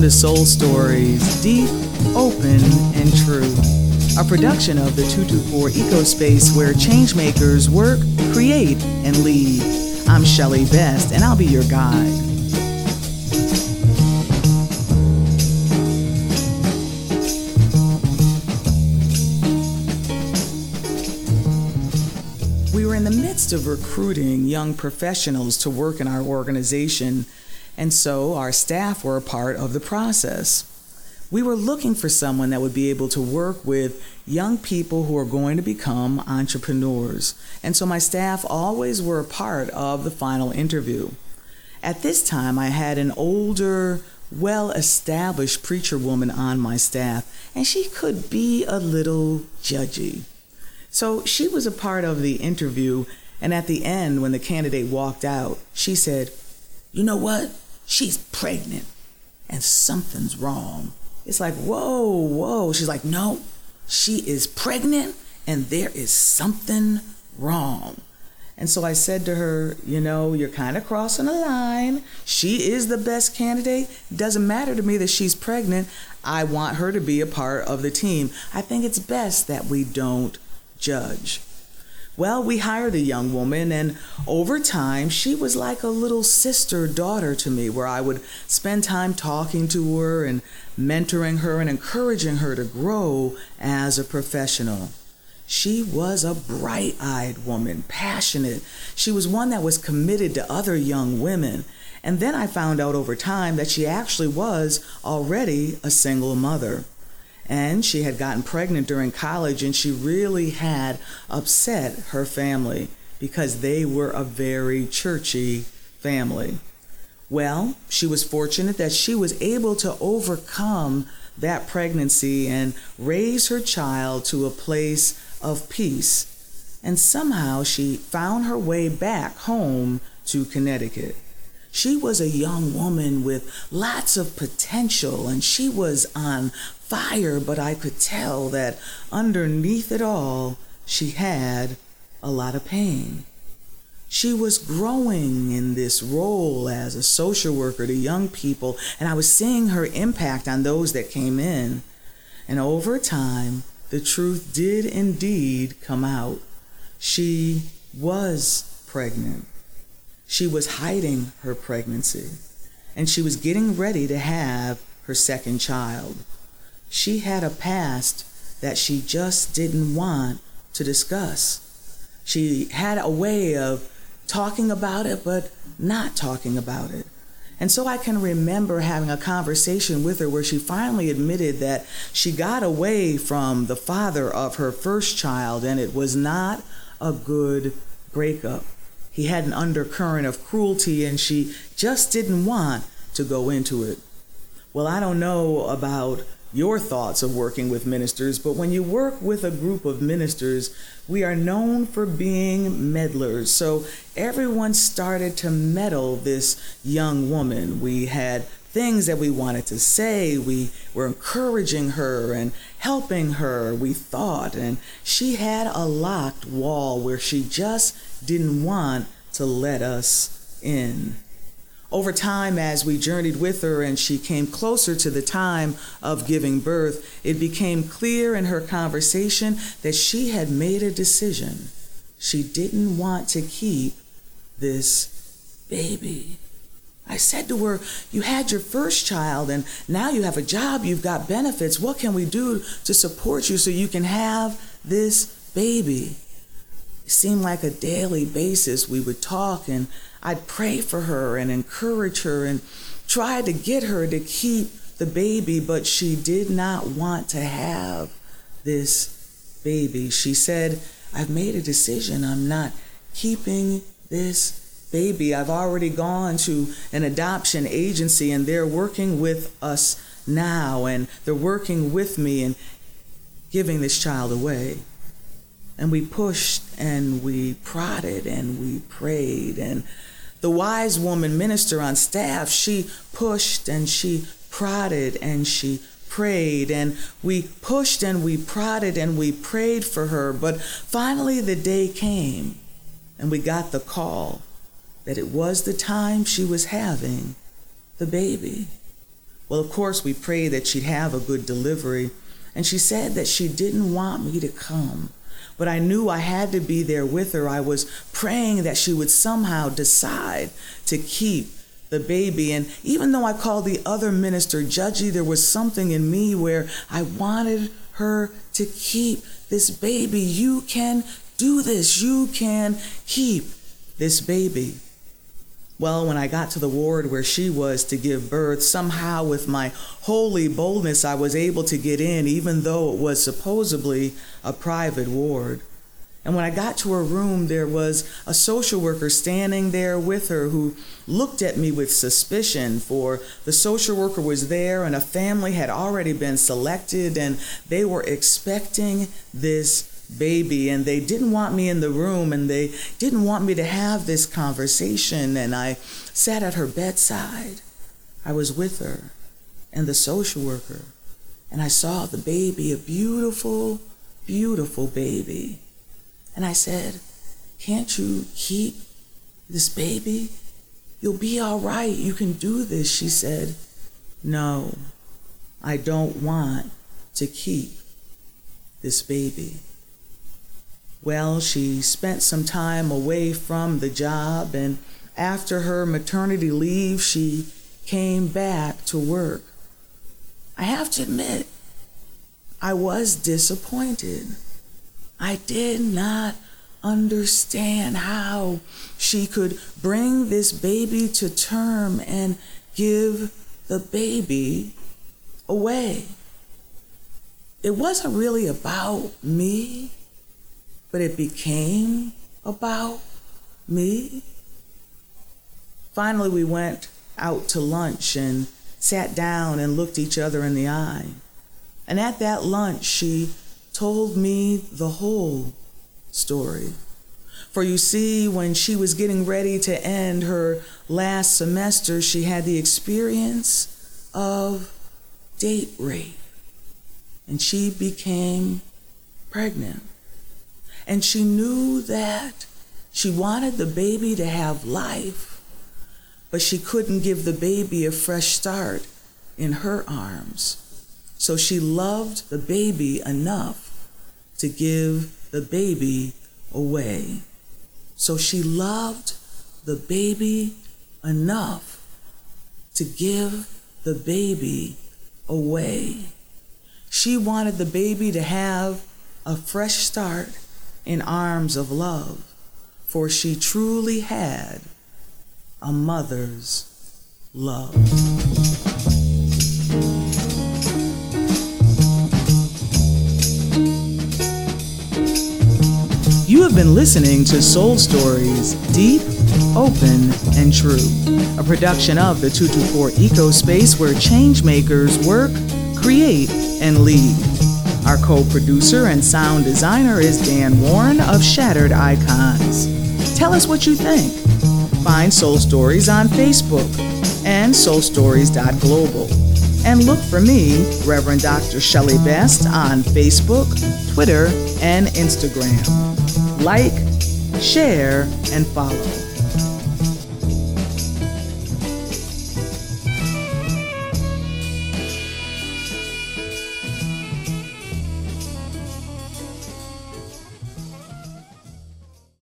Welcome to Soul Stories, deep, open, and true. A production of the 224 Ecospace where changemakers work, create, and lead. I'm Shelley Best, and I'll be your guide. We were in the midst of recruiting young professionals to work in our organization and so our staff were a part of the process. We were looking for someone that would be able to work with young people who are going to become entrepreneurs. And so my staff always were a part of the final interview. At this time, I had an older, well established preacher woman on my staff, and she could be a little judgy. So she was a part of the interview, and at the end, when the candidate walked out, she said, You know what? she's pregnant and something's wrong. It's like, whoa, whoa. She's like, no, she is pregnant and there is something wrong. And so I said to her, you know, you're kind of crossing a line. She is the best candidate. Doesn't matter to me that she's pregnant. I want her to be a part of the team. I think it's best that we don't judge. Well, we hired a young woman, and over time, she was like a little sister daughter to me, where I would spend time talking to her and mentoring her and encouraging her to grow as a professional. She was a bright eyed woman, passionate. She was one that was committed to other young women. And then I found out over time that she actually was already a single mother and she had gotten pregnant during college and she really had upset her family because they were a very churchy family. Well, she was fortunate that she was able to overcome that pregnancy and raise her child to a place of peace. And somehow she found her way back home to Connecticut. She was a young woman with lots of potential and she was on fire, but I could tell that underneath it all, she had a lot of pain. She was growing in this role as a social worker to young people, and I was seeing her impact on those that came in. And over time, the truth did indeed come out. She was pregnant. She was hiding her pregnancy, and she was getting ready to have her second child. She had a past that she just didn't want to discuss. She had a way of talking about it, but not talking about it. And so I can remember having a conversation with her where she finally admitted that she got away from the father of her first child and it was not a good breakup. He had an undercurrent of cruelty and she just didn't want to go into it. Well, I don't know about your thoughts of working with ministers, but when you work with a group of ministers, we are known for being meddlers. So everyone started to meddle this young woman. We had things that we wanted to say. We were encouraging her and helping her, we thought. And she had a locked wall where she just didn't want to let us in. Over time, as we journeyed with her and she came closer to the time of giving birth, it became clear in her conversation that she had made a decision. She didn't want to keep this baby. I said to her, You had your first child, and now you have a job, you've got benefits. What can we do to support you so you can have this baby? It seemed like a daily basis we would talk, and I'd pray for her and encourage her and try to get her to keep the baby, but she did not want to have this baby. She said, I've made a decision. I'm not keeping this baby. I've already gone to an adoption agency and they're working with us now and they're working with me and giving this child away. And we pushed and we prodded and we prayed and the wise woman minister on staff, she pushed and she prodded and she prayed and we pushed and we prodded and we prayed for her. But finally, the day came and we got the call that it was the time she was having the baby. Well, of course, we prayed that she'd have a good delivery, and she said that she didn't want me to come. But I knew I had to be there with her. I was praying that she would somehow decide to keep the baby. And even though I called the other minister judgy, there was something in me where I wanted her to keep this baby. You can do this. You can keep this baby. Well, when I got to the ward where she was to give birth, somehow with my holy boldness, I was able to get in, even though it was supposedly a private ward. And when I got to her room, there was a social worker standing there with her who looked at me with suspicion, for the social worker was there and a family had already been selected and they were expecting this baby and they didn't want me in the room and they didn't want me to have this conversation. And I sat at her bedside. I was with her and the social worker, and I saw the baby, a beautiful, beautiful baby. And I said, Can't you keep this baby? You'll be all right. You can do this. She said, No, I don't want to keep this baby. Well, she spent some time away from the job, and after her maternity leave, she came back to work. I have to admit, I was disappointed. I did not understand how she could bring this baby to term and give the baby away. It wasn't really about me, but it became about me. Finally, we went out to lunch and sat down and looked each other in the eye. And at that lunch, she told me the whole story. For you see, when she was getting ready to end her last semester, she had the experience of date rape. And she became pregnant. And she knew that she wanted the baby to have life, but she couldn't give the baby a fresh start in her arms. So she loved the baby enough to give the baby away. So she loved the baby enough to give the baby away. She wanted the baby to have a fresh start in arms of love, for she truly had a mother's love. You have been listening to Soul Stories Deep, Open, and True, a production of the 224 Ecospace where changemakers work, create, and lead. Our co producer and sound designer is Dan Warren of Shattered Icons. Tell us what you think. Find Soul Stories on Facebook and soulstories.global. And look for me, Reverend Dr. Shelley Best, on Facebook, Twitter, and Instagram. Like, share, and follow.